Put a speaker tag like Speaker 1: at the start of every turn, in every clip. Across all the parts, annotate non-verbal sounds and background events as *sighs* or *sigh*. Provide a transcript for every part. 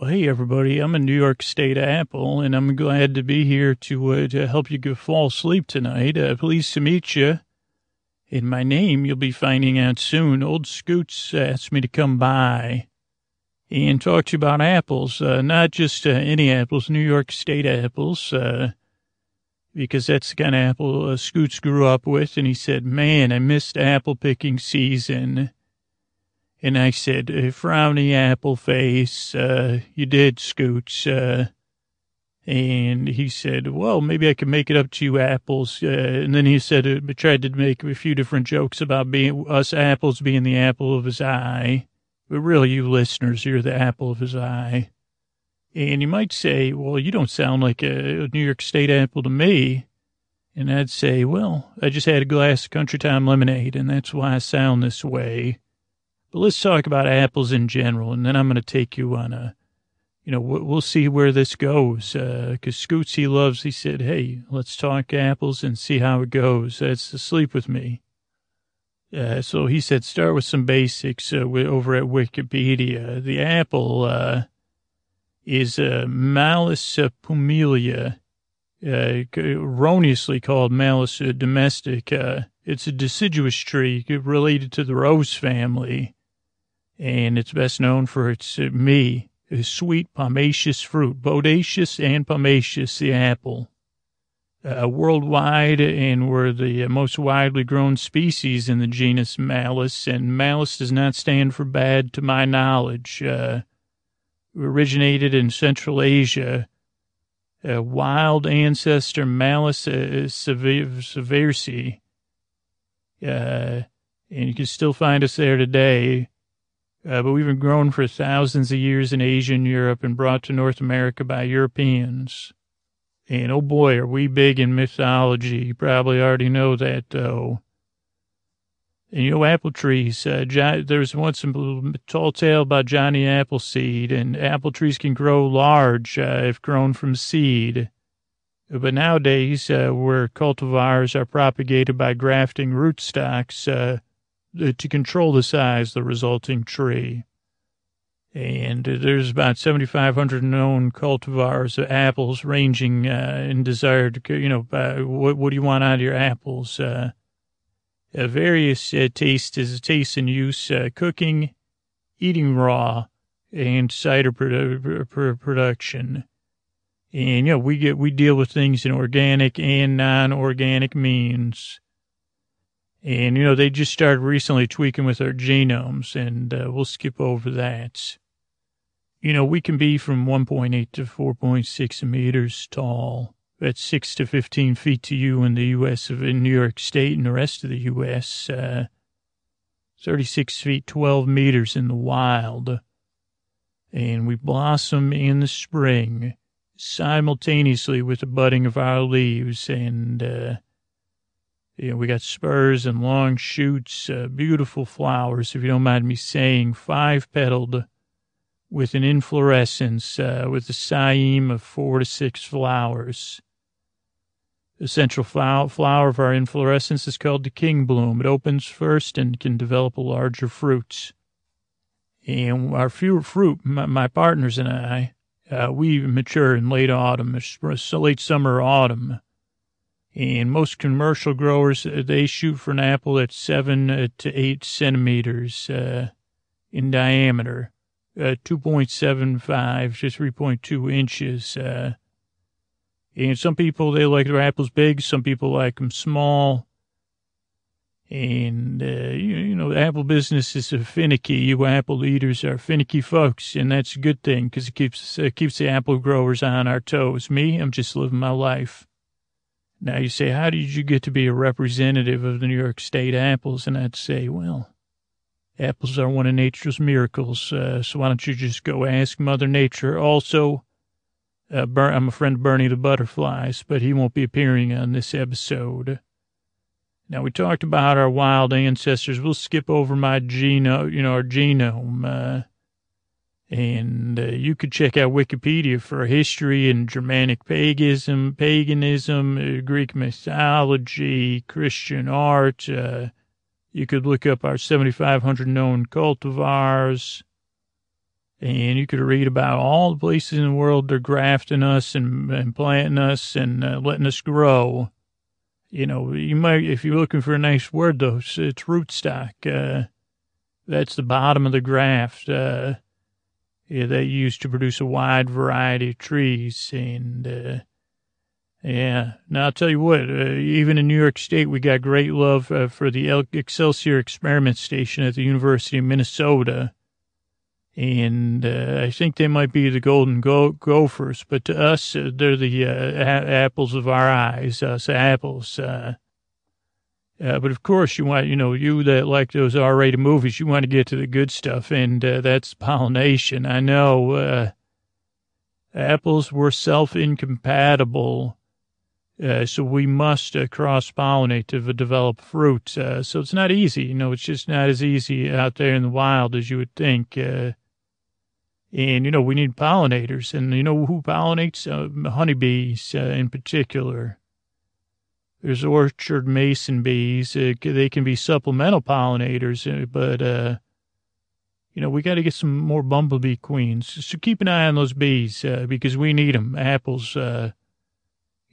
Speaker 1: Well, hey, everybody. I'm a New York State Apple, and I'm glad to be here to, uh, to help you fall asleep tonight. Uh, pleased to meet you. In my name, you'll be finding out soon. Old Scoots asked me to come by and talk to you about apples, uh, not just uh, any apples, New York State apples, uh, because that's the kind of apple uh, Scoots grew up with. And he said, man, I missed apple picking season. And I said, uh, frowny apple face, uh, you did, Scoots. Uh, and he said, well, maybe I can make it up to you apples. Uh, and then he said, uh, tried to make a few different jokes about being us apples being the apple of his eye. But really, you listeners, you're the apple of his eye. And you might say, well, you don't sound like a New York State apple to me. And I'd say, well, I just had a glass of Country Time lemonade, and that's why I sound this way. But let's talk about apples in general, and then I'm going to take you on a, you know, we'll see where this goes. Because uh, Scoots, he loves, he said, hey, let's talk apples and see how it goes. That's to sleep with me. Uh, so he said, start with some basics uh, over at Wikipedia. The apple uh, is uh, Malus pumila, uh, erroneously called Malus domestica. Uh, it's a deciduous tree related to the rose family and it's best known for its uh, me, a sweet pomaceous fruit, bodacious and pomaceous, the apple. Uh, worldwide, and we're the most widely grown species in the genus Malus, and Malus does not stand for bad to my knowledge. Uh, originated in Central Asia. A wild ancestor Malus uh, sieversii, uh, and you can still find us there today. Uh, but we've been grown for thousands of years in Asia and Europe and brought to North America by Europeans. And oh boy, are we big in mythology. You probably already know that, though. And you know, apple trees, uh, John, there was once a little tall tale about Johnny Appleseed, and apple trees can grow large uh, if grown from seed. But nowadays, uh, where cultivars are propagated by grafting rootstocks, uh, to control the size of the resulting tree. And there's about 7,500 known cultivars of apples ranging uh, in desired, you know, uh, what, what do you want out of your apples? Uh, uh various uh, tastes, taste and use, uh, cooking, eating raw, and cider produ- production. And, you know, we get, we deal with things in organic and non-organic means. And, you know, they just started recently tweaking with our genomes, and uh, we'll skip over that. You know, we can be from 1.8 to 4.6 meters tall. That's 6 to 15 feet to you in the U.S., of in New York State and the rest of the U.S., uh, 36 feet, 12 meters in the wild. And we blossom in the spring simultaneously with the budding of our leaves and, uh, you know, we got spurs and long shoots, uh, beautiful flowers, if you don't mind me saying, five petaled with an inflorescence uh, with a cyme of four to six flowers. The central flower of our inflorescence is called the king bloom. It opens first and can develop a larger fruit. And our fruit, my, partners and I, uh, we mature in late autumn, late summer, autumn. And most commercial growers, uh, they shoot for an apple that's seven uh, to eight centimeters uh, in diameter, uh, 2.75 to 3.2 inches. Uh, and some people, they like their apples big. Some people like them small. And, uh, you, you, know, the apple business is finicky. You apple eaters are finicky folks, and that's a good thing because it keeps, keeps the apple growers on our toes. Me, I'm just living my life. Now you say, how did you get to be a representative of the New York State apples? And I'd say, well, apples are one of nature's miracles. Uh, so why don't you just go ask Mother Nature? Also, uh, I'm a friend of Bernie the Butterflies, but he won't be appearing on this episode. Now we talked about our wild ancestors. We'll skip over my genome, you know, our genome. Uh, and uh, you could check out Wikipedia for history and Germanic paganism, paganism, uh, Greek mythology, Christian art. Uh, you could look up our 7,500 known cultivars. And you could read about all the places in the world they're grafting us and, and planting us and uh, letting us grow. You know, you might, if you're looking for a nice word though, it's, it's rootstock. Uh, that's the bottom of the graft. Yeah, they used to produce a wide variety of trees. And, uh, yeah, now I'll tell you what, uh, even in New York State, we got great love uh, for the Excelsior Experiment Station at the University of Minnesota. And uh, I think they might be the Golden Go- Gophers, but to us, uh, they're the uh, a- apples of our eyes, us apples. Uh, but of course, you want, you know, you that like those R rated movies, you want to get to the good stuff, and uh, that's pollination. I know uh, apples were self incompatible, uh, so we must uh, cross pollinate to develop fruit. Uh, so it's not easy, you know, it's just not as easy out there in the wild as you would think. and, you know, we need pollinators, and you know who pollinates? honeybees in particular. There's orchard mason bees. Uh, they can be supplemental pollinators, uh, but, uh, you know, we got to get some more bumblebee queens. So keep an eye on those bees uh, because we need them. Apples, uh,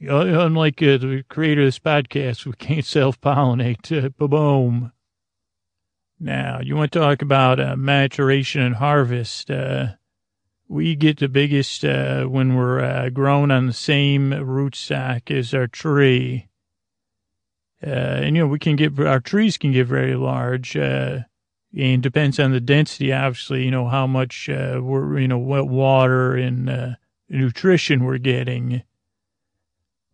Speaker 1: unlike uh, the creator of this podcast, we can't *laughs* self pollinate. Boom. Now, you want to talk about maturation and harvest. We get the biggest uh, when we're uh, grown on the same rootstock as our tree. Uh, and, you know, we can get, our trees can get very large, uh, and depends on the density, obviously, you know, how much, uh, we're, you know, what water and, uh, nutrition we're getting.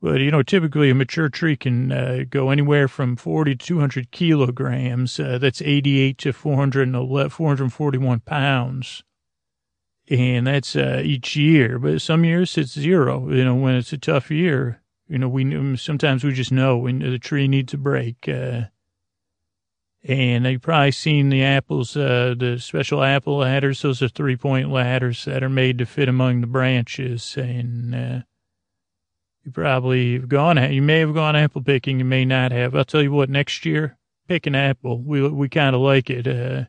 Speaker 1: But, you know, typically a mature tree can, uh, go anywhere from 40 to 200 kilograms. Uh, that's 88 to 411, 441 pounds. And that's, uh, each year. But some years it's zero, you know, when it's a tough year you know, we sometimes we just know when the tree needs a break. Uh, and you've probably seen the apples, uh, the special apple ladders. Those are three point ladders that are made to fit among the branches. And uh, you probably have gone, you may have gone apple picking, you may not have. I'll tell you what, next year, pick an apple. We we kind of like it. Uh,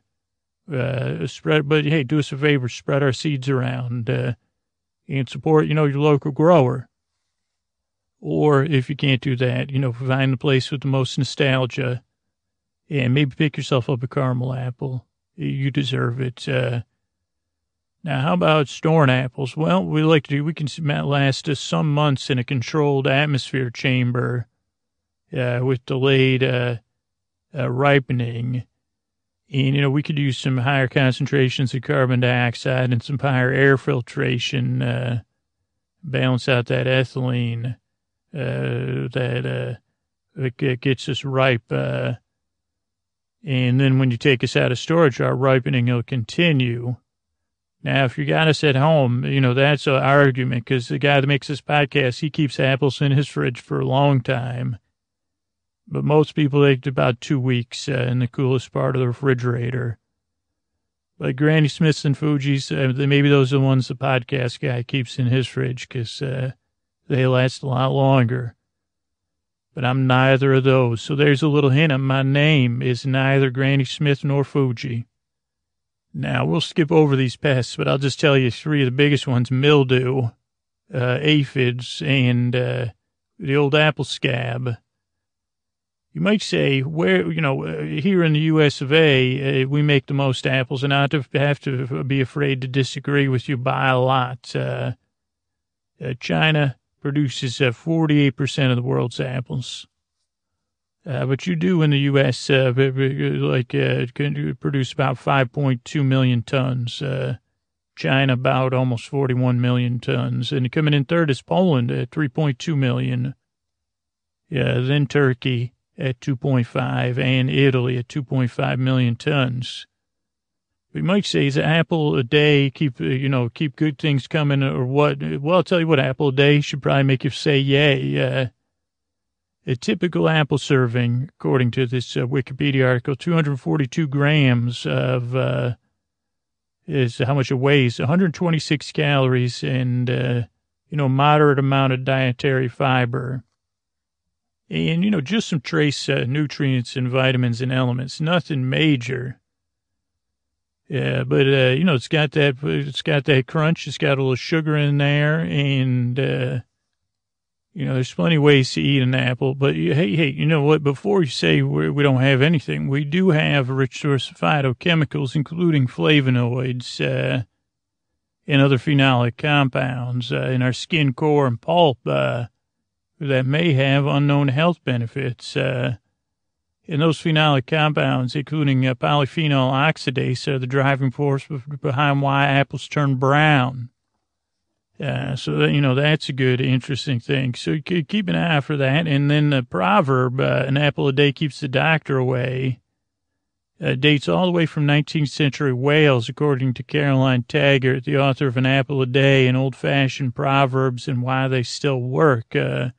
Speaker 1: uh, spread, but hey, do us a favor, spread our seeds around uh, and support, you know, your local grower. Or if you can't do that, you know, find the place with the most nostalgia and maybe pick yourself up a caramel apple. You deserve it. Uh, now, how about storing apples? Well, we like to do, we can last us some months in a controlled atmosphere chamber uh, with delayed uh, uh, ripening. And, you know, we could use some higher concentrations of carbon dioxide and some higher air filtration, uh, balance out that ethylene uh, that uh, it gets us ripe. Uh, and then when you take us out of storage, our ripening will continue. Now, if you got us at home, you know, that's an argument because the guy that makes this podcast, he keeps apples in his fridge for a long time. But most people take about two weeks uh, in the coolest part of the refrigerator. Like Granny Smiths and Fuji's, uh, maybe those are the ones the podcast guy keeps in his fridge because uh, they last a lot longer. But I'm neither of those. So there's a little hint. Of my name is neither Granny Smith nor Fuji. Now, we'll skip over these pests, but I'll just tell you three of the biggest ones mildew, uh, aphids, and uh, the old apple scab. You might say, where, you know, uh, here in the US of A, uh, we make the most apples, and I have to, be afraid to disagree with you by a lot. Uh, uh, China, produces uh, 48% of the world's apples. Uh, but you do in the U.S., uh, like, uh, can produce about 5.2 million tons. Uh, China about almost 41 million tons. And coming in third is Poland at 3.2 million. Yeah, then Turkey at 2.5 and Italy at 2.5 million tons we might say is an apple a day keep uh, you know keep good things coming or what? Well i'll tell you what apple a day should probably make you say yay uh, a typical apple serving according to this uh, wikipedia article 242 grams of uh, is how much it weighs 126 calories and uh, you know moderate amount of dietary fiber. And you know just some trace uh, nutrients and vitamins and elements nothing major Yeah, but uh, you know, it's got that it's got that crunch. It's got a little sugar in there, and uh, you know, there's plenty of ways to eat an apple. But hey, hey, you know what? Before you say we we don't have anything, we do have a rich source of phytochemicals, including flavonoids uh, and other phenolic compounds uh, in our skin, core, and pulp uh, that may have unknown health benefits. Uh, and those phenolic compounds, including uh, polyphenol oxidase, are the driving force behind why apples turn brown. Uh, so, that, you know, that's a good, interesting thing. So keep an eye for that. And then the proverb, uh, an apple a day keeps the doctor away, uh, dates all the way from 19th century Wales, according to Caroline Taggart, the author of An Apple a Day and Old Fashioned Proverbs and Why They Still Work. Uh,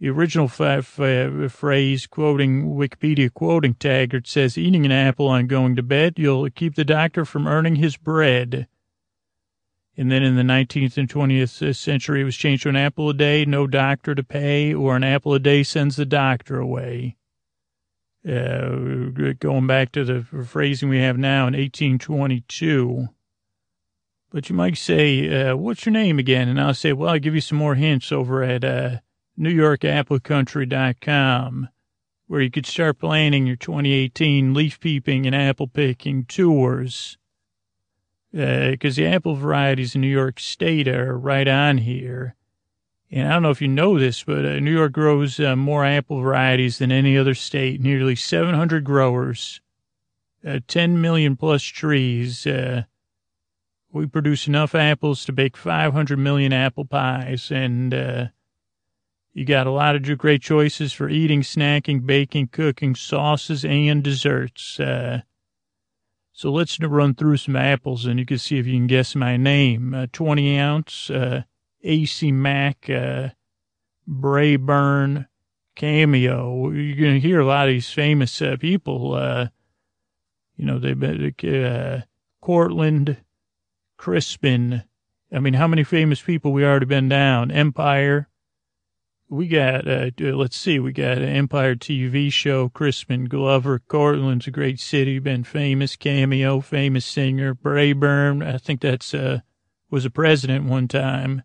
Speaker 1: the original phrase, quoting Wikipedia, quoting Taggart, says, Eating an apple on going to bed, you'll keep the doctor from earning his bread. And then in the 19th and 20th century, it was changed to an apple a day, no doctor to pay, or an apple a day sends the doctor away. Uh, going back to the phrasing we have now in 1822. But you might say, uh, what's your name again? And I'll say, well, I'll give you some more hints over at uh, NewYorkAppleCountry.com, where you could start planning your 2018 leaf peeping and apple picking tours. Because uh, the apple varieties in New York State are right on here. And I don't know if you know this, but uh, New York grows uh, more apple varieties than any other state. Nearly 700 growers, uh, 10 million plus trees. Uh, we produce enough apples to bake 500 million apple pies. And uh, you got a lot of great choices for eating, snacking, baking, cooking, sauces, and desserts. Uh, so let's run through some apples and you can see if you can guess my name. Uh, 20 ounce, uh, AC Mac, uh, Braeburn, Cameo. You're going to hear a lot of these famous uh, people. Uh, you know, they've been uh, Cortland, Crispin. I mean, how many famous people we already been down? Empire. We got, uh, let's see, we got an Empire TV show, Crispin Glover. Cortland's a great city, been famous. Cameo, famous singer. Braeburn, I think that's, uh, was a president one time.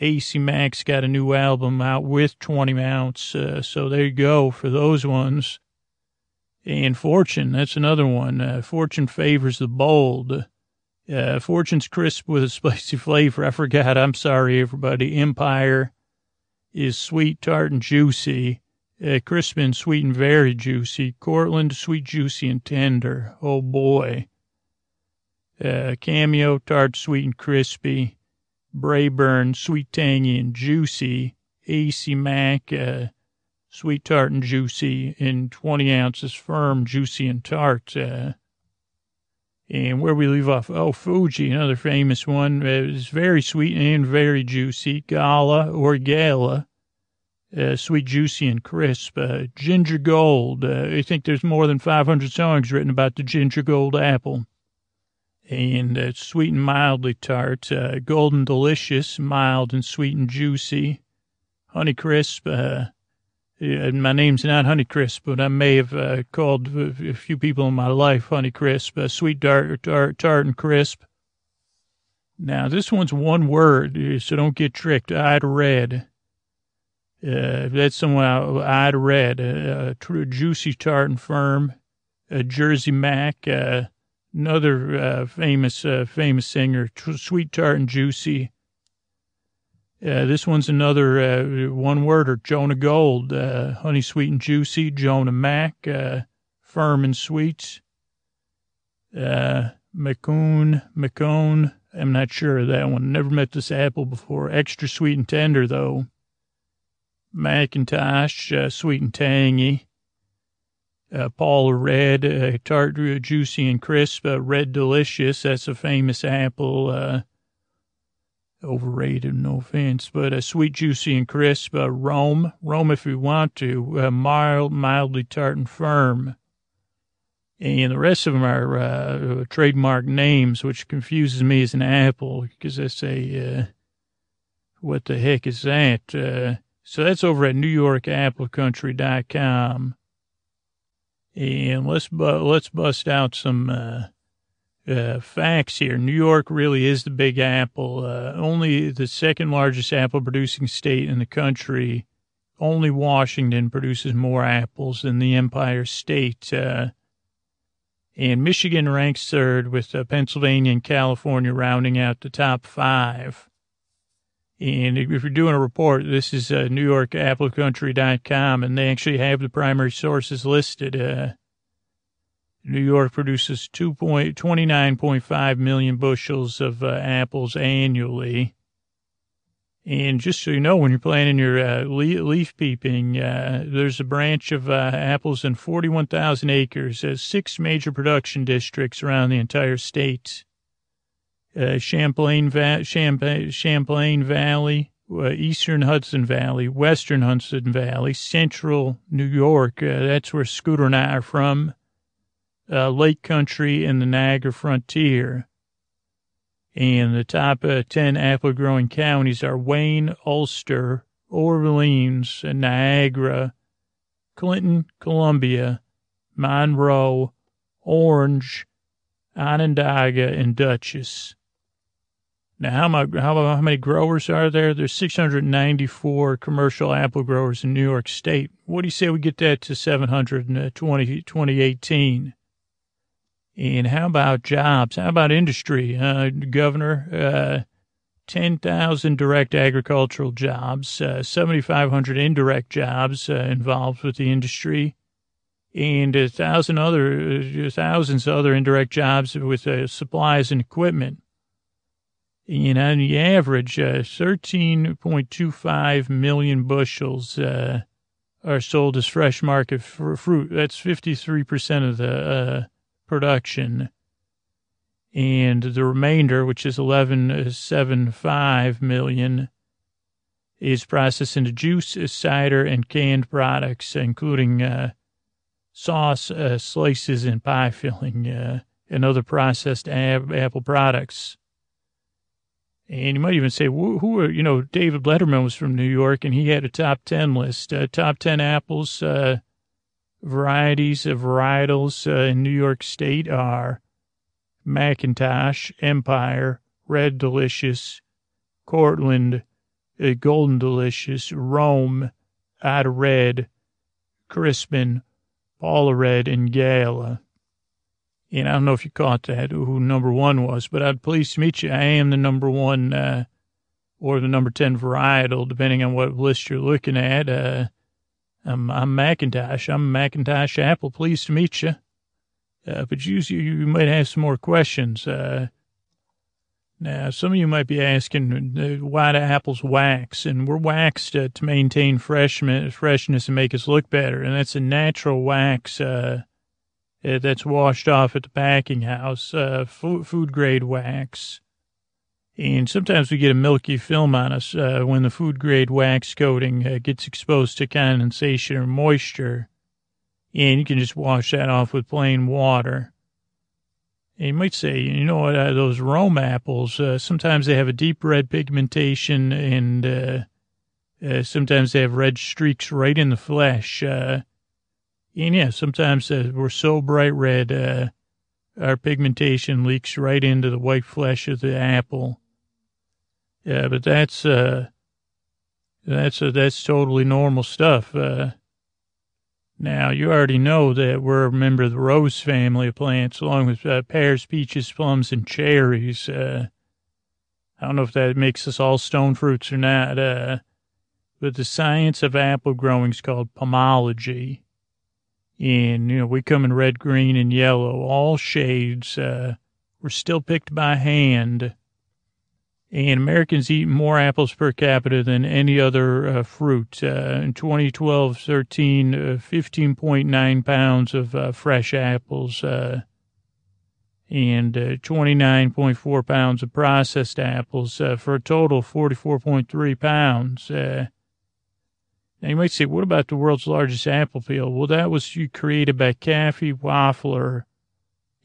Speaker 1: AC Max got a new album out with 20 ounce. Uh, so there you go for those ones. And Fortune, that's another one. Uh, Fortune favors the bold. Uh, Fortune's crisp with a *laughs* spicy flavor. I forgot. I'm sorry, everybody. Empire is sweet, tart, and juicy. Uh, Crispin, sweet and very juicy. Cortland, sweet, juicy, and tender. Oh boy. Uh, cameo, tart, sweet, and crispy. Braeburn, sweet, tangy, and juicy. AC Mac, uh, sweet, tart, and juicy, in 20 ounces, firm, juicy, and tart. Uh, and where we leave off, oh, Fuji, another famous one, is very sweet and very juicy. Gala or Gala, uh, sweet, juicy, and crisp. Uh, ginger Gold, uh, I think there's more than 500 songs written about the ginger gold apple and uh, sweet and mildly tart, uh, golden delicious, mild and sweet and juicy, honey crisp. Uh, my name's not Honey Crisp, but I may have uh, called a few people in my life Honey Crisp, uh, sweet tart, tart, and crisp. Now this one's one word, so don't get tricked. Idared. Uh, that's someone I'd red. Uh, true juicy tart and firm. A Jersey Mac. Uh, another uh, famous uh, famous singer, Sweet Tart and Juicy. Uh, this one's another uh, one worder, Jonagold, uh, Honey Sweet and Juicy, Jonamac, uh, Firm and Sweet, uh, Macoun. I'm not sure of that one. Never met this apple before. Extra sweet and tender, though. Macintosh, uh, sweet and tangy uh, Paul Red, tart, juicy and crisp, Red Delicious. That's a famous apple. Uh, overrated, no offense, but a uh, sweet, juicy and crisp. Uh, Rome, Rome if you want to. Uh, mild, mildly tart and firm. And the rest of them are uh, trademark names, which confuses me as an apple because I say, uh, what the heck is that? Uh, so that's over at NewYorkAppleCountry.com. And let's bu- let's bust out some uh, uh, facts here. New York really is the Big Apple. Uh, only the second largest apple producing state in the country. Only Washington produces more apples than the Empire State. Uh, and Michigan ranks third, with uh, Pennsylvania and California rounding out the top five. And if you're doing a report, this is uh, NewYorkAppleCountry.com, and they actually have the primary sources listed. Uh, New York produces 2.29.5 million bushels of uh, apples annually. And just so you know, when you're planning your uh, leaf peeping, uh, there's a branch of uh, apples in 41,000 acres, uh, six major production districts around the entire state. Uh, Champlain, Va- Champlain, Champlain Valley, uh, Eastern Hudson Valley, Western Hudson Valley, Central New York. that's where Scooter and I are from. Lake Country and the Niagara Frontier. And the top uh, 10 apple growing counties are Wayne, Ulster, Orleans, and Niagara, Clinton, Columbia, Monroe, Orange, Onondaga, and Dutchess. Now, how, how, how many growers are there? There's 694 commercial apple growers in New York State. What do you say we get that to 720, 2018? And how about jobs? How about industry, uh, Governor? Uh, 10,000 direct agricultural jobs, uh, 7,500 indirect jobs uh, involved with the industry, and a thousand other, uh, thousands of other indirect jobs with uh, supplies and equipment. And on the average, 13.25 million bushels are sold as fresh market fruit. That's 53% of the production. And the remainder, which is 11.75 million, is processed into juice, cider, and canned products, including uh, sauce, uh, slices, and pie filling, uh, and other processed ab- apple products. And you might even say, who, who are, you know, David Letterman was from New York, and he had a top 10 list, uh, top 10 apples, uh, varieties of varietals uh, in New York State are McIntosh, Empire, Red Delicious, Cortland, uh, Golden Delicious, Rome, Odd Red, Crispin, Paula Red, and Gala. And I don't know if you caught that, who number one was, but I'm pleased to meet you. I am the number one uh, or the number 10 varietal, depending on what list you're looking at. Uh, I'm, I'm McIntosh. I'm McIntosh Apple. Pleased to meet you. Uh, but you, you might have some more questions. Uh, now, some of you might be asking uh, why do apples wax? And we're waxed uh, to maintain freshness, freshness and make us look better. And that's a natural wax uh, uh that's washed off at the packing house, food grade wax. And sometimes we get a milky film on us uh, when the food grade wax coating uh, gets exposed to condensation or moisture. And you can just wash that off with plain water. And you might say, you know what, uh, those Rome apples, uh, sometimes they have a deep red pigmentation and uh, uh, sometimes they have red streaks right in the flesh. and yeah, sometimes we're so bright red, our pigmentation leaks right into the white flesh of the apple. Yeah, but that's uh, that's uh, that's totally normal stuff. Uh, now you already know that we're a member of the rose family of plants, along with uh, pears, peaches, plums, and cherries. Uh, I don't know if that makes us all stone fruits or not. Uh, but the science of apple growing is called pomology. And, you know, we come in red, green, and yellow, all shades. Uh, we're still picked by hand and Americans eat more apples per capita than any other uh, fruit. Uh, in 2012, 13, uh, 15.9 pounds of uh, fresh apples uh, and uh, 29.4 pounds of processed apples for a total of 44.3 pounds. now you might say, what about the world's largest apple peel? Well, that was created by Kathy Wafler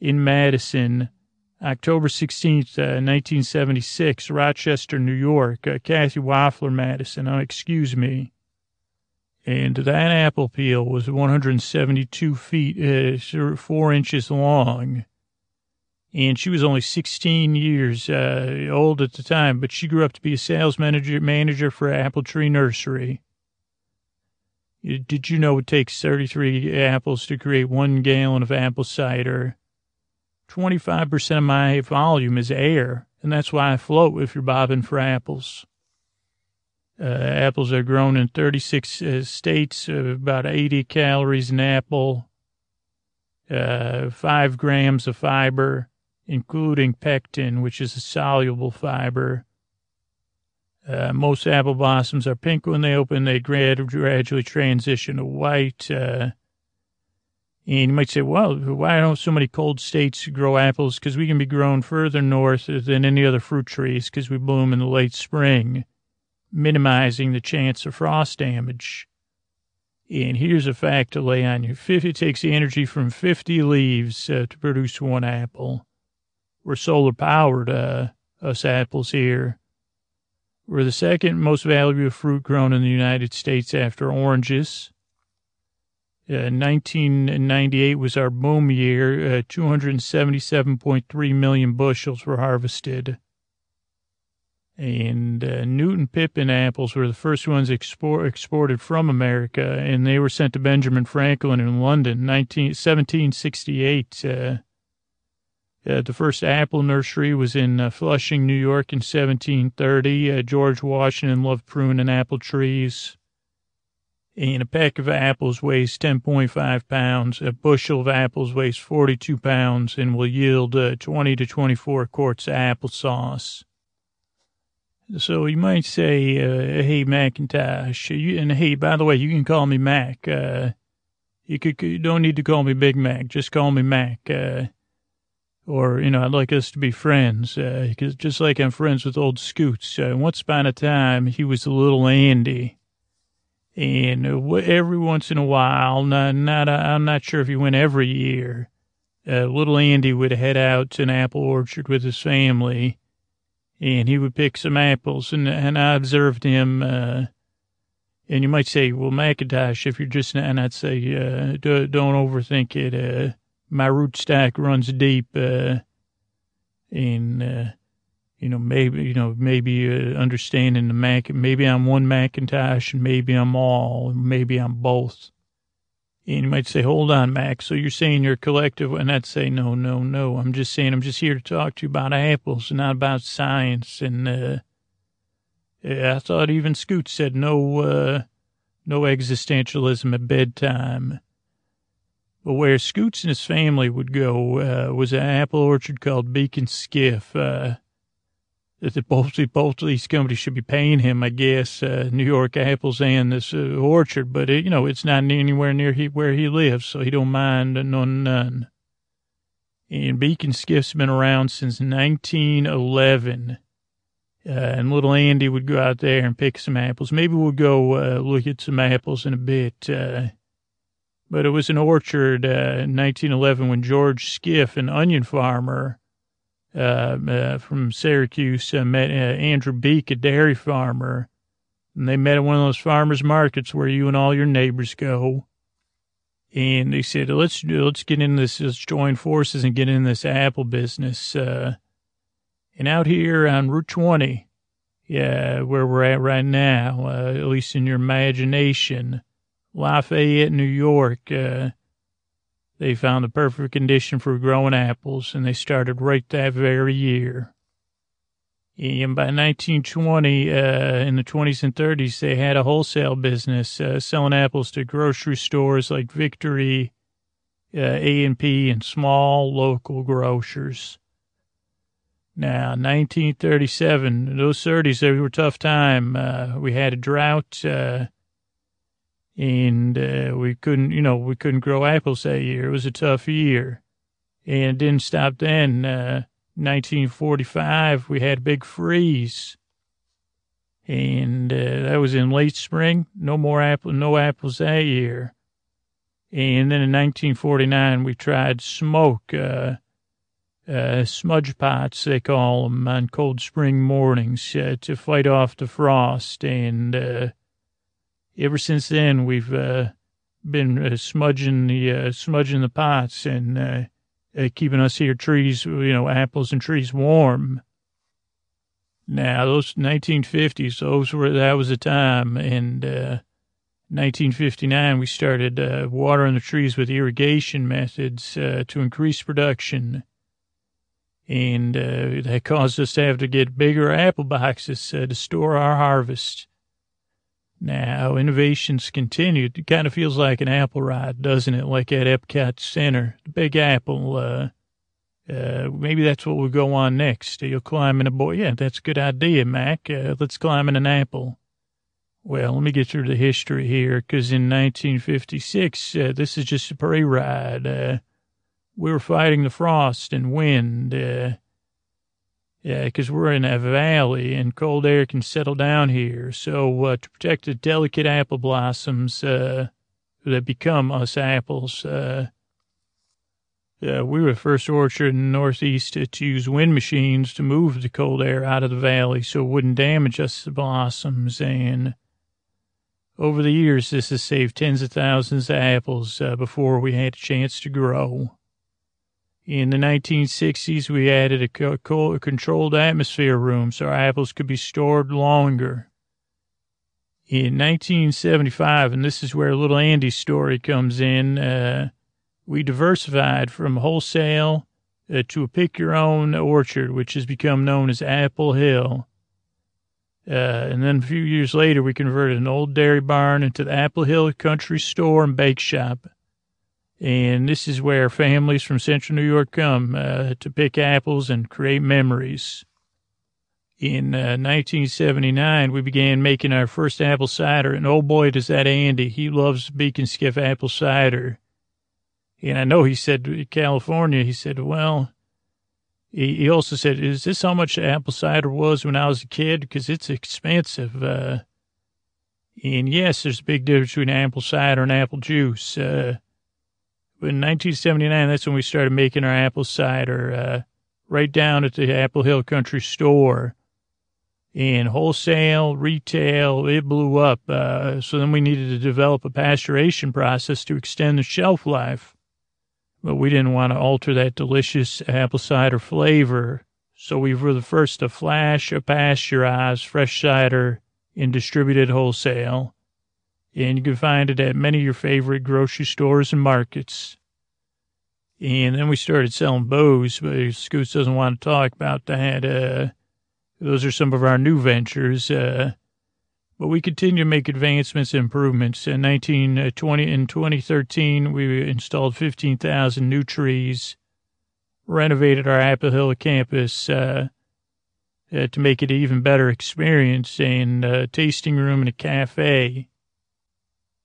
Speaker 1: in Madison October 16th, uh, 1976, Rochester, New York. Uh, Kathy Wafler Madison, oh, excuse me. And that apple peel was 172 feet, uh, four inches long. And she was only 16 years uh, old at the time, but she grew up to be a sales manager, manager for Apple Tree Nursery. Did you know it takes 33 apples to create one gallon of apple cider? 25% of my volume is air, and that's why I float if you're bobbing for apples. Uh, apples are grown in 36 uh, states, uh, about 80 calories an apple, uh, 5 grams of fiber, including pectin, which is a soluble fiber. Uh, most apple blossoms are pink when they open. They grad- gradually transition to white. Uh, and you might say, well, why don't so many cold states grow apples? Because we can be grown further north than any other fruit trees because we bloom in the late spring, minimizing the chance of frost damage. And here's a fact to lay on you. It takes the energy from 50 leaves uh, to produce one apple. We're solar powered, uh, us apples here. We're the second most valuable fruit grown in the United States after oranges. Uh, 1998 was our boom year. Uh, 277.3 million bushels were harvested. And uh, Newtown Pippin apples were the first ones export, exported from America, and they were sent to Benjamin Franklin in London, 19, 1768. Uh, uh, the first apple nursery was in uh, Flushing, New York in 1730. Uh, George Washington loved prune and apple trees and a peck of apples weighs 10.5 pounds. A bushel of apples weighs 42 pounds and will yield uh, 20 to 24 quarts of applesauce. So you might say, uh, hey, Macintosh, you, and hey, by the way, you can call me Mac. Uh, you could, you don't need to call me Big Mac. Just call me Mac. Uh, or, you know, I'd like us to be friends, because uh, just like I'm friends with old Scoots. Uh, once upon a time, he was a little Andy and every once in a while, not, not I'm not sure if he went every year. Uh, little Andy would head out to an apple orchard with his family, and he would pick some apples. And and I observed him. Uh, and you might say, "Well, Macintosh, if you're just," and I'd say, uh, "Don't overthink it. Uh, my root stack runs deep, uh, and." You know, maybe, you know, maybe uh, understanding the Mac, maybe I'm one Macintosh and maybe I'm all, maybe I'm both. And you might say, hold on, Mac. So you're saying you're collective? And I'd say, no, no, no. I'm just saying, I'm just here to talk to you about apples, not about science. And, uh, I thought even Scoot said no, uh, no existentialism at bedtime. But where Scoots and his family would go, uh, was an apple orchard called Beak & Skiff, uh, that both, both of these companies should be paying him, I guess, uh, New York Apples and this uh, orchard, but it, you know, it's not anywhere near he, where he lives, so he don't mind none, none. And Beak & Skiff's been around since 1911. Uh, and little Andy would go out there and pick some apples. Maybe we'll go uh, look at some apples in a bit. Uh, but it was an orchard uh, in 1911 when George Skiff, an onion farmer, uh, uh, from Syracuse uh, met uh, Andrew Beak, a dairy farmer. And they met at one of those farmers markets where you and all your neighbors go. And they said, let's let's get in this, let's join forces and get in this apple business. Uh, and out here on Route 20, yeah, where we're at right now, uh, at least in your imagination, Lafayette, New York, uh, they found the perfect condition for growing apples, and they started right that very year. And by 1920, uh, in the 20s and 30s, they had a wholesale business uh, selling apples to grocery stores like Victory, uh, A&P, and small local grocers. Now, 1937, those 30s, they were a tough time. Uh, we had a drought. And uh, we couldn't, you know, we couldn't grow apples that year. It was a tough year, and it didn't stop then. Uh, 1945, we had a big freeze, and uh, that was in late spring. No more apple, no apples that year. And then in 1949, we tried smoke, uh, uh, smudge pots, they call them, on cold spring mornings uh, to fight off the frost. And ever since then, we've uh, been uh, smudging the uh, smudging the pots and uh, uh, keeping us here trees, you know, apples and trees warm. Now, those 1950s, those were that was the time, and 1959 we started watering the trees with irrigation methods to increase production and uh, that caused us to have to get bigger apple boxes uh, to store our harvest. Now, innovations continued. It kind of feels like an apple ride, doesn't it? Like at Epcot Center, the Big Apple. Uh, uh, maybe that's what we'll go on next. You'll climb in a boy. Yeah, that's a good idea, Mac. Uh, let's climb in an apple. Well, let me get through the history here, because in 1956, uh, this is just a pre-ride. Uh, we were fighting the frost and wind. Yeah, because we're in a valley and cold air can settle down here. So uh, to protect the delicate apple blossoms uh, that become us apples, uh, uh, we were the first orchard in the Northeast to, to, use wind machines to move the cold air out of the valley so it wouldn't damage us the blossoms. And over the years, this has saved tens of thousands of apples uh, before we had a chance to grow. In the 1960s, we added a, co- controlled atmosphere room so our apples could be stored longer. In 1975, and this is where little Andy's story comes in, uh, we diversified from wholesale uh, to a pick your own orchard, which has become known as Apple Hill. Uh, and then a few years later, we converted an old dairy barn into the Apple Hill Country Store and Bake Shop. And this is where families from central New York come uh, to pick apples and create memories. In uh, 1979, we began making our first apple cider, and oh boy, does that Andy. He loves Beak & Skiff apple cider. And I know he said, California, he said, well, he, he also said, is this how much apple cider was when I was a kid? Because it's expensive. Uh, and yes, there's a big difference between apple cider and apple juice. Uh, in 1979, that's when we started making our apple cider, uh, right down at the Apple Hill Country Store. And wholesale, retail, it blew up. Uh, so then we needed to develop a pasteurization process to extend the shelf life. But we didn't want to alter that delicious apple cider flavor. So we were the first to flash a pasteurized fresh cider in distributed wholesale and you can find it at many of your favorite grocery stores and markets. And then we started selling bows, but Scoots doesn't want to talk about that. Uh, those are some of our new ventures. Uh, but we continue to make advancements and improvements. In 1920 uh, in 2013, we installed 15,000 new trees, renovated our Apple Hill campus uh, uh, to make it an even better experience, and a uh, tasting room and a cafe.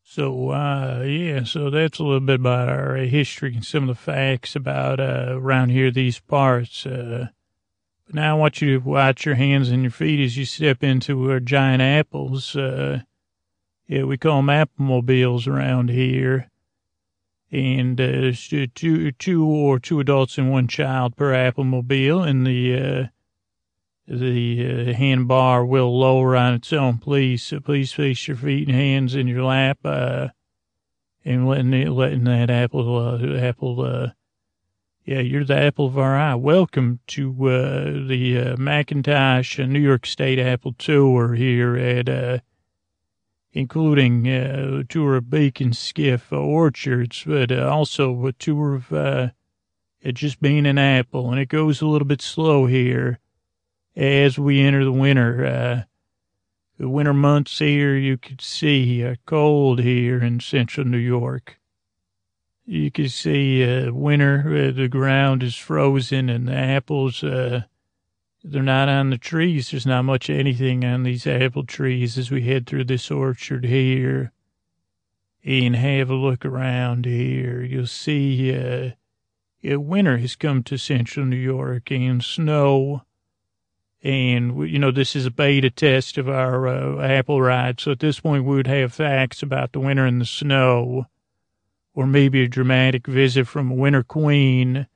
Speaker 1: So, uh, yeah, so that's a little bit about our history and some of the facts about, uh, around here, these parts. Uh, but now I want you to watch your hands and your feet as you step into our giant apples. Uh, yeah, we call them applemobiles around here. And, uh, two, two or two adults and one child per applemobile. And the, uh, the uh, hand bar will lower on its own. Please, so please place your feet and hands in your lap, uh, and letting it, letting that apple, uh, apple, uh, yeah, you're the apple of our eye. Welcome to uh, the uh, McIntosh uh, New York State Apple Tour here at, including a tour of Beak & Skiff Orchards, but also a tour of just being an apple. And it goes a little bit slow here as we enter the winter. Uh, the winter months here, you could see uh, cold here in central New York. You can see uh, winter, uh, the ground is frozen and the apples, uh, they're not on the trees. There's not much anything on these apple trees as we head through this orchard here. And have a look around here. You'll see uh, winter has come to central New York and snow and, you know, this is a beta test of our uh, Apple ride. So at this point, we would have facts about the winter and the snow, or maybe a dramatic visit from a winter queen.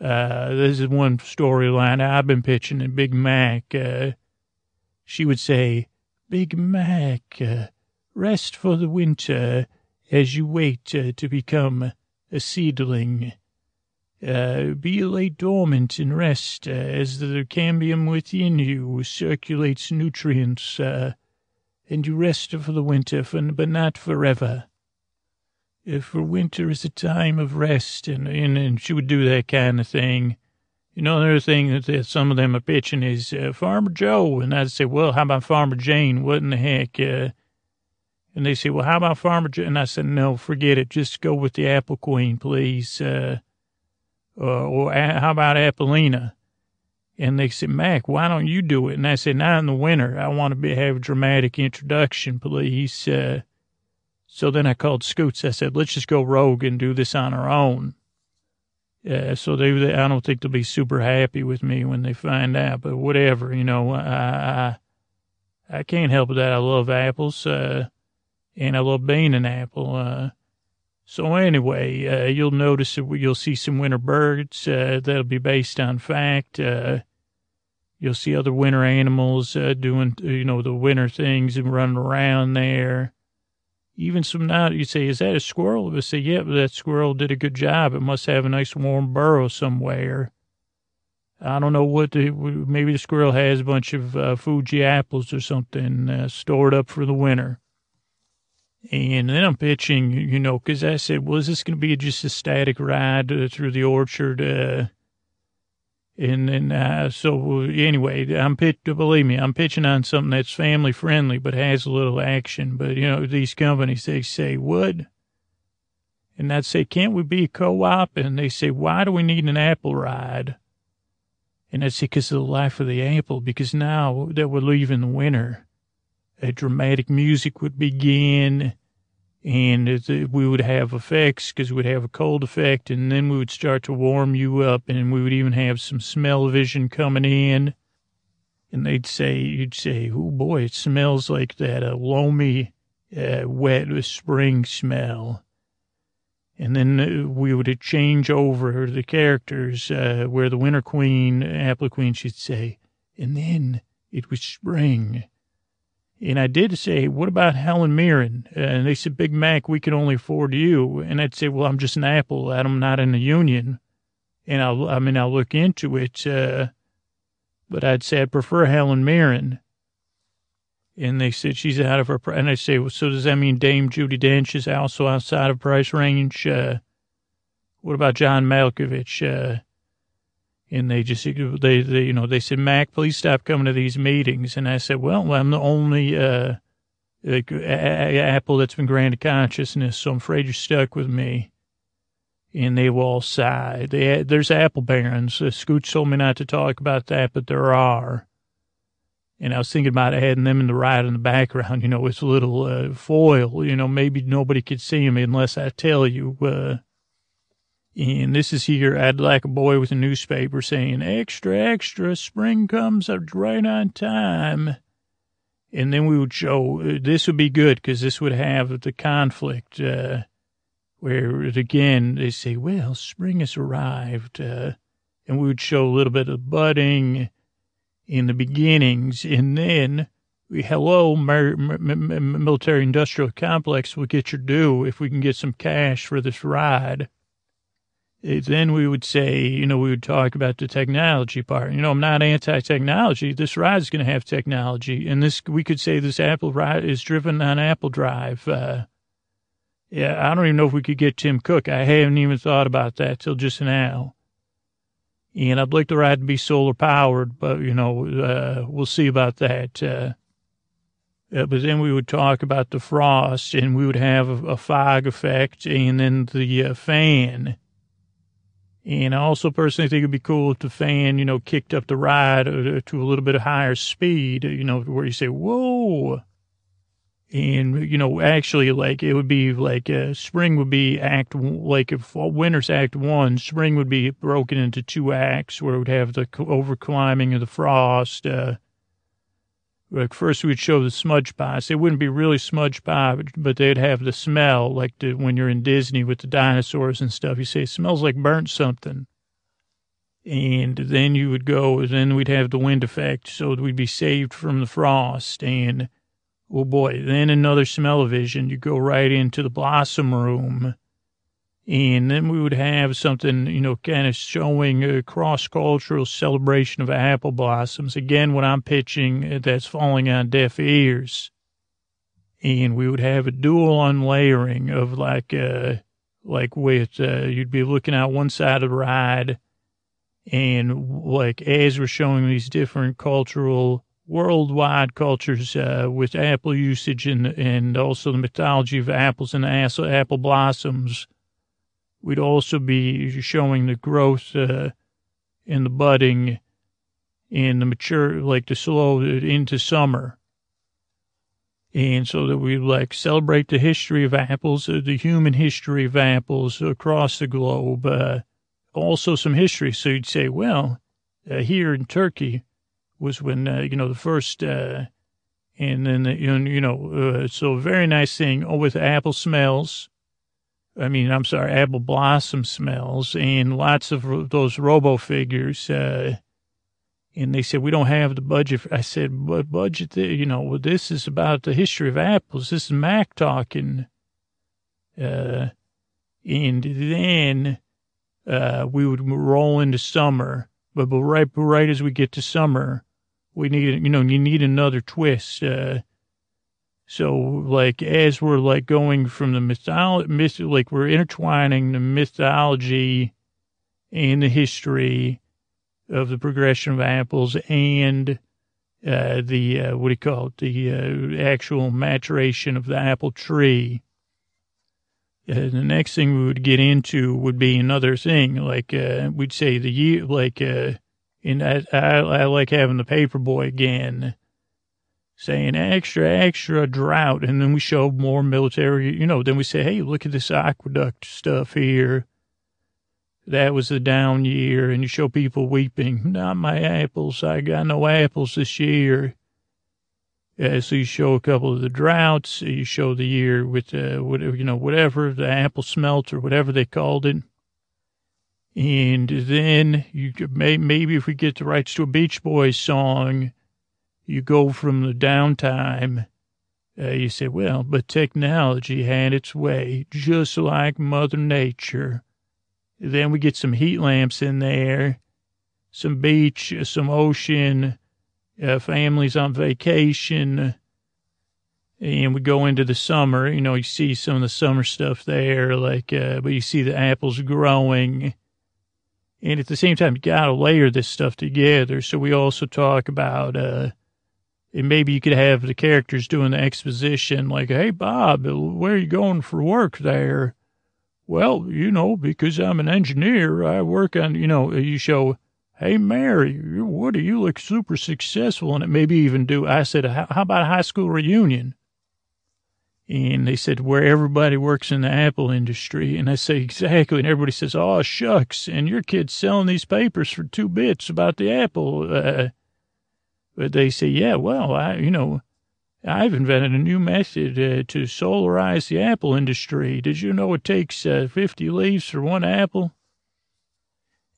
Speaker 1: Uh, this is one storyline I've been pitching in Big Mac. Uh, she would say, Big Mac, uh, rest for the winter as you wait uh, to become a seedling. Uh, be lay dormant and rest uh, as the cambium within you circulates nutrients, uh, and you rest for the winter, for, but not forever. Uh, for winter is a time of rest, and, and, and she would do that kind of thing. You know, another thing that, some of them are pitching is uh, Farmer Joe, and I'd say, well, how about Farmer Jane? What in the heck? Uh, and they say, well, how about Farmer Jane? And I said, no, forget it. Just go with the Apple Queen, please. Uh, or how about Appalina? And they said, Mac, why don't you do it? And I said, not in the winter. I want to be, have a dramatic introduction, please. Uh, so then I called Scoots. I said, let's just go rogue and do this on our own. Uh, so they, they, I don't think they'll be super happy with me when they find out, but whatever, you know, I, I, I can't help that. I love apples, uh, and I love being an apple. Uh, so anyway, uh, you'll notice that you'll see some winter birds. Uh, that'll be based on fact. Uh, you'll see other winter animals uh, doing, you know, the winter things and running around there. Even some now, you say, is that a squirrel? I say, yeah, that squirrel did a good job. It must have a nice warm burrow somewhere. I don't know what the, maybe the squirrel has a bunch of uh, Fuji apples or something uh, stored up for the winter. And then I'm pitching, you know, because I said, well, is this going to be just a static ride uh, through the orchard? Uh, and then, uh, so anyway, I'm pitch, believe me, I'm pitching on something that's family friendly, but has a little action. But, you know, these companies, they say, what? And I'd say, can't we be a co-op? And they say, why do we need an apple ride? And I'd say, because of the life of the apple, because now that we're leaving the winter, dramatic music would begin and we would have effects because we'd have a cold effect and then we would start to warm you up and we would even have some smell vision coming in. And they'd say you'd say oh boy it smells like that uh, loamy uh, wet spring smell. And then uh, we would change over the characters uh, where the winter queen apple queen should say and then it was spring and I did say, what about Helen Mirren? And they said, Big Mac, we can only afford you. And I'd say, well, I'm just an apple. I'm not in the union. And I'll, I mean, I'll look into it. Uh, but I'd say I'd prefer Helen Mirren. And they said she's out of her, and I say, well, so does that mean Dame Judi Dench is also outside of price range? Uh, what about John Malkovich? Uh, and they just they, they you know they said Mac, please stop coming to these meetings. And I said, well, I'm the only uh, apple that's been granted consciousness, so I'm afraid you're stuck with me. And they all sigh. They, there's apple barons. Uh, Scooch told me not to talk about that, but there are. And I was thinking about adding them in the ride in the background, you know, with a little uh, foil. You know, maybe nobody could see them unless I tell you. Uh, and this is here, I'd like a boy with a newspaper saying, extra, extra, spring comes right on time. And then we would show, uh, this would be good because this would have the conflict, uh, where again, they say, well, spring has arrived. Uh, and we would show a little bit of budding in the beginnings. And then, hello, military industrial complex we'll get your due if we can get some cash for this ride then we would say, you know, we would talk about the technology part. You know, I'm not anti-technology. This ride is going to have technology, and this we could say this Apple ride is driven on Apple Drive. Uh, yeah, I don't even know if we could get Tim Cook. I haven't even thought about that till just now. And I'd like the ride to be solar powered, but you know, uh, we'll see about that. Uh, uh, but then we would talk about the frost, and we would have a, a fog effect, and then the uh, fan and I also personally think it'd be cool if the fan, you know, kicked up the ride uh, to a little bit of higher speed, you know, where you say, whoa. And, you know, actually, like, it would be like uh, spring would be act, like, if winter's act one, spring would be broken into two acts where it would have the over climbing of the frost, uh, like first we'd show the smudge pies. They wouldn't be really smudge pie, but, they'd have the smell like the, when you're in Disney with the dinosaurs and stuff. You say it smells like burnt something. And then you would go, then we'd have the wind effect, so we'd be saved from the frost. And Oh boy, then another smell-o-vision. You go right into the blossom room. And then we would have something, you know, kind of showing a cross-cultural celebration of apple blossoms. Again, what I'm pitching, uh, that's falling on deaf ears. And we would have a dual unlayering of like, uh, like with, uh, you'd be looking out one side of the ride and like as we're showing these different cultural worldwide cultures uh, with apple usage and and also the mythology of apples and apple blossoms. We'd also be showing the growth uh, and the budding and the mature, like the slow into summer. And so that we like celebrate the history of apples, uh, the human history of apples across the globe. Uh, also some history. So you'd say, well, uh, here in Turkey, was when, uh, you know, the first, uh, and then, the, you know, so very nice thing oh, with apple smells. I mean, I'm sorry, apple blossom smells and lots of those robo figures. Uh, and they said, we don't have the budget. I said, but budget, you know, well, this is about the history of apples. This is Mac talking. Uh, and then, uh, we would roll into summer, but, but right, right as we get to summer, we need, you know, you need another twist. Uh, so like as we're like going from the mythology, myth, like we're intertwining the mythology and the history of the progression of apples and uh, the uh, what do you call it? The uh, actual maturation of the apple tree. The next thing we would get into would be another thing, like uh, we'd say the year, like uh, and I, I, I like having the paper boy again saying extra, extra drought. And then we show more military, you know, then we say, hey, look at this aqueduct stuff here. That was the down year. And you show people weeping, not my apples. I got no apples this year. Uh, so you show a couple of the droughts. You show the year with, uh, whatever, you know, whatever, the apple smelt or whatever they called it. And then you may, maybe if we get the rights to a Beach Boys song, you go from the downtime. Uh, you say, well, but technology had its way, just like Mother Nature. Then we get some heat lamps in there, some beach, some ocean, uh, families on vacation, and we go into the summer. You know, you see some of the summer stuff there, like, uh, but you see the apples growing and at the same time, you got to layer this stuff together. So we also talk about, uh, and maybe you could have the characters doing the exposition like, Hey, Bob, where are you going for work there? Well, you know, because I'm an engineer, I work on, you know, you show, Hey, Mary, what do you look super successful? And it maybe even do, I said, how about a high school reunion? And they said, where everybody works in the Apple industry. And I say, exactly. And everybody says, oh, shucks. And your kid's selling these papers for two bits about the Apple. Uh, but they say, yeah, well, I, you know, I've invented a new method uh, to solarize the Apple industry. Did you know it takes uh, 50 leaves for one apple?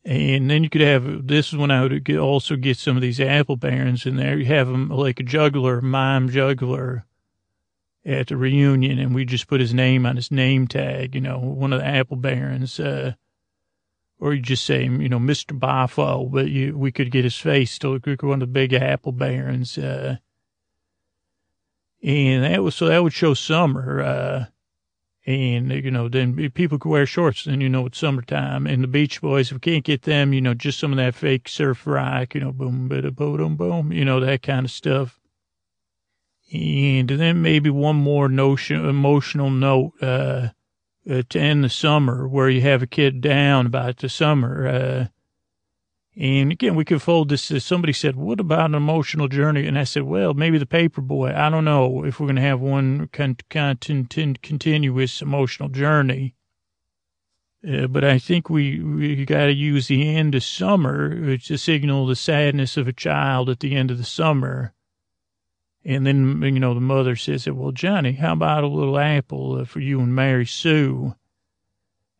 Speaker 1: And then you could have, this is when I would also get some of these apple barons in there. You have them like a juggler, mime juggler at the reunion and we just put his name on his name tag, you know, one of the apple barons, uh, or you just say, you know, Mr. Boffo, but you, we could get his face to look like one of the big apple barons, uh, and that was, so that would show summer, uh, and, you know, then people could wear shorts, then, you know, it's summertime. And the Beach Boys, if we can't get them, you know, just some of that fake surf rock, you know, boom, bada, boom, boom, you know, that kind of stuff. And then maybe one more notion, emotional note, uh, uh, to end the summer where you have a kid down about the summer. Uh, and again, we could fold this. Somebody said, what about an emotional journey? And I said, well, maybe the paper boy. I don't know if we're going to have one con- con- continuous emotional journey. Uh, but I think we, we got to use the end of summer to signal the sadness of a child at the end of the summer and then, you know, the mother says, well, Johnny, how about a little apple for you and Mary Sue?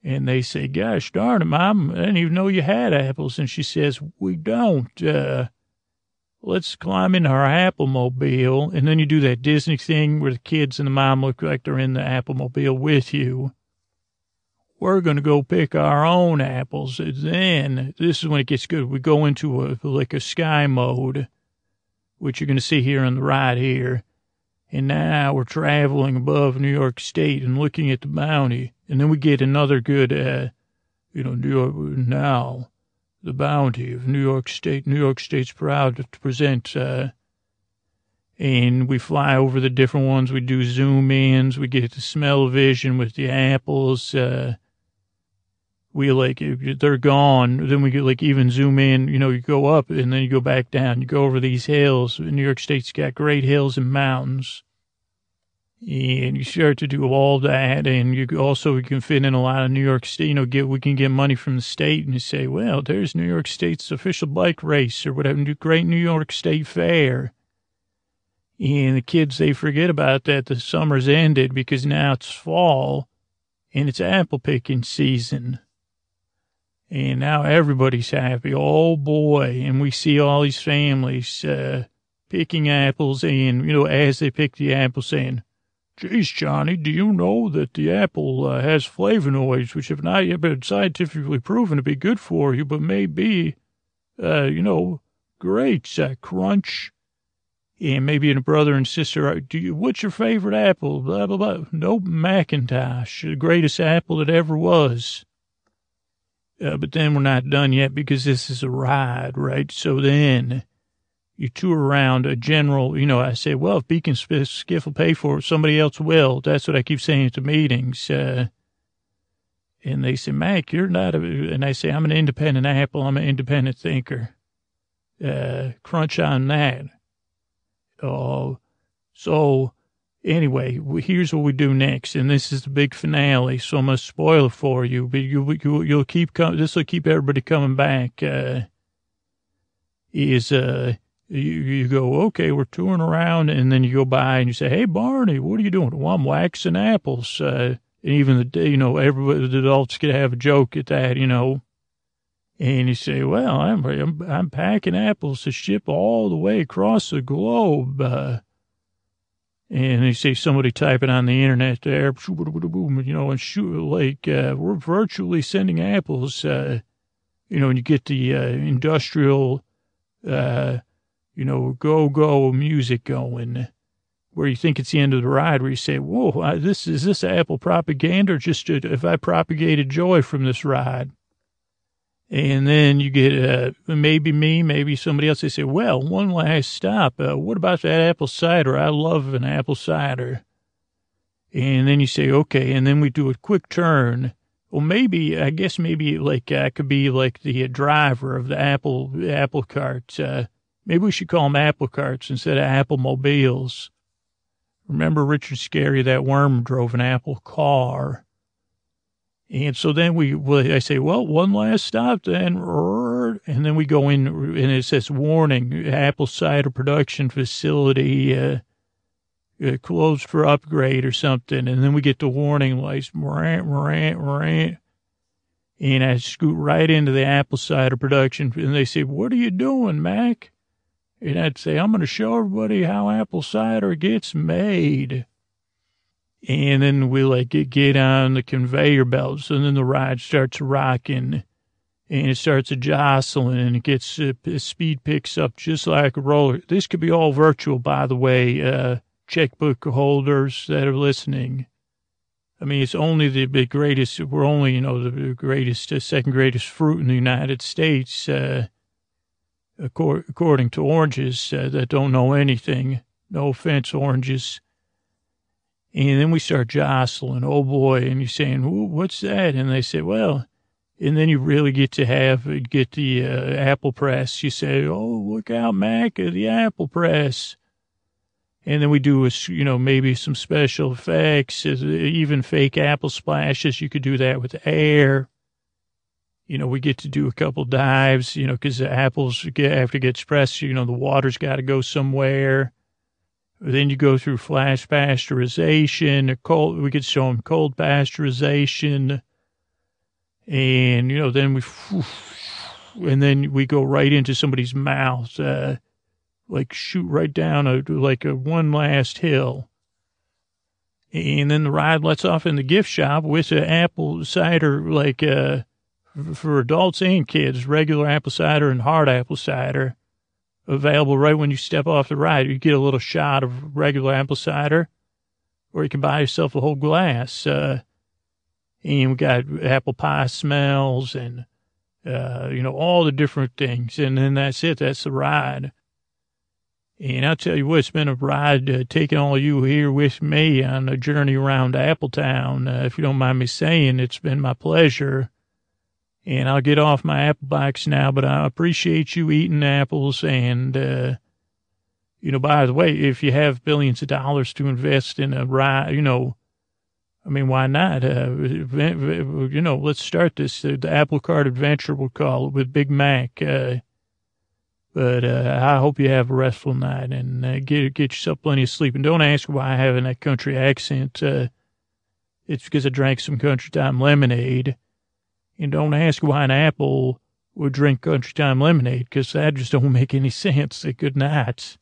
Speaker 1: And they say, gosh darn it, Mom, I didn't even know you had apples. And she says, we don't. Uh, let's climb in our apple mobile. And then you do that Disney thing where the kids and the mom look like they're in the apple mobile with you. We're going to go pick our own apples. Then this is when it gets good. We go into a, like a sky mode, which you're going to see here on the right here. And now we're traveling above New York State and looking at the bounty. And then we get another good, uh, you know, New York, now the bounty of New York State. New York State's proud to present, uh, and we fly over the different ones. We do zoom ins. We get the smell vision with the apples. Uh, we like, they're gone. Then we get like even zoom in, you know, you go up and then you go back down. You go over these hills. New York State's got great hills and mountains and you start to do all that, and you also you can fit in a lot of New York State. You know, get we can get money from the state, and say, well, there's New York State's official bike race or whatever, great New York State Fair. And the kids they forget about that. The summer's ended because now it's fall, and it's apple picking season. And now everybody's happy. Oh boy! And we see all these families uh, picking apples, and you know, as they pick the apples, saying Geez, Johnny, do you know that the apple uh, has flavonoids which have not yet been scientifically proven to be good for you, but may be, uh, you know, great, uh, crunch. And maybe a brother and sister, uh, do you, what's your favorite apple? Blah, blah, blah. Nope, McIntosh, the greatest apple that ever was. Uh, but then we're not done yet because this is a ride, right? So then you tour around a general, you know, I say, well, if Beak & Skiff will pay for it, somebody else will. That's what I keep saying at the meetings. Uh, and they say, Mac, you're not a, and I say, I'm an independent apple. I'm an independent thinker. Uh, crunch on that. Oh, so anyway, here's what we do next. And this is the big finale. So I'm going to spoil it for you, but you, you, you'll keep coming. This will keep everybody coming back. Uh, is, uh, you, you go, okay, we're touring around, and then you go by and you say, hey, Barney, what are you doing? Well, I'm waxing apples. Uh, and even the, you know, everybody, the adults to have a joke at that, you know. And you say, well, I'm, I'm, I'm packing apples to ship all the way across the globe. Uh, and they say somebody typing on the internet there, you know, and shoot, like, uh, we're virtually sending apples, uh, you know, and you get the, uh, industrial, uh, you know, go go music going, where you think it's the end of the ride, where you say, "Whoa, this is this Apple propaganda, or just if I propagated joy from this ride?" And then you get uh, maybe me, maybe somebody else. They say, "Well, one last stop. Uh, what about that apple cider? I love an apple cider." And then you say, "Okay," and then we do a quick turn. Well, maybe I guess maybe like I could be like the driver of the apple apple cart. Uh, Maybe we should call them apple carts instead of apple mobiles. Remember Richard Scarry, that worm drove an apple car. And so then we, well, I say, well, one last stop then. And then we go in and it says warning, apple cider production facility, uh, uh, closed for upgrade or something. And then we get the warning lights. And I scoot right into the apple cider production and they say, what are you doing, Mac? and I'd say, I'm going to show everybody how apple cider gets made. And then we like get on the conveyor belts, and then the ride starts rocking, and it starts jostling, and it gets uh, speed picks up just like a roller. This could be all virtual, by the way, uh, checkbook holders that are listening. I mean, it's only the, greatest. We're only, you know, the greatest, uh, second greatest fruit in the United States. Uh, according to oranges uh, that don't know anything. No offense, oranges. And then we start jostling. Oh boy. And you're saying, what's that? And they say, well, and then you really get to have, get the uh, apple press. You say, oh, look out, Mac, the apple press. And then we do, a, you know, maybe some special effects, even fake apple splashes. You could do that with air you know, we get to do a couple dives, you know, because the apples get, have to get pressed, you know, the water's got to go somewhere. Then you go through flash pasteurization, cold, we could show them cold pasteurization. And, you know, then we, *sighs* and then we go right into somebody's mouth. Uh, like shoot right down a like a one last hill. And then the ride lets off in the gift shop with an apple cider, like uh, for adults and kids, regular apple cider and hard apple cider, available right when you step off the ride. You get a little shot of regular apple cider, or you can buy yourself a whole glass. Uh, and we got apple pie smells and, uh, you know, all the different things. And then that's it. That's the ride. And I'll tell you what, it's been a ride uh, taking all you here with me on a journey around Appletown. Uh, if you don't mind me saying, it's been my pleasure. And I'll get off my apple box now, but I appreciate you eating apples. And, uh, you know, by the way, if you have billions of dollars to invest in a ride, you know, I mean, why not? Uh, you know, let's start this. Uh, the Apple Cart Adventure, we'll call it, with Big Mac. Uh, but uh, I hope you have a restful night and uh, get get yourself plenty of sleep. And don't ask why I have that country accent. Uh, it's because I drank some country time lemonade. And don't ask why an apple would drink country time lemonade because that just don't make any *laughs* sense. Good night.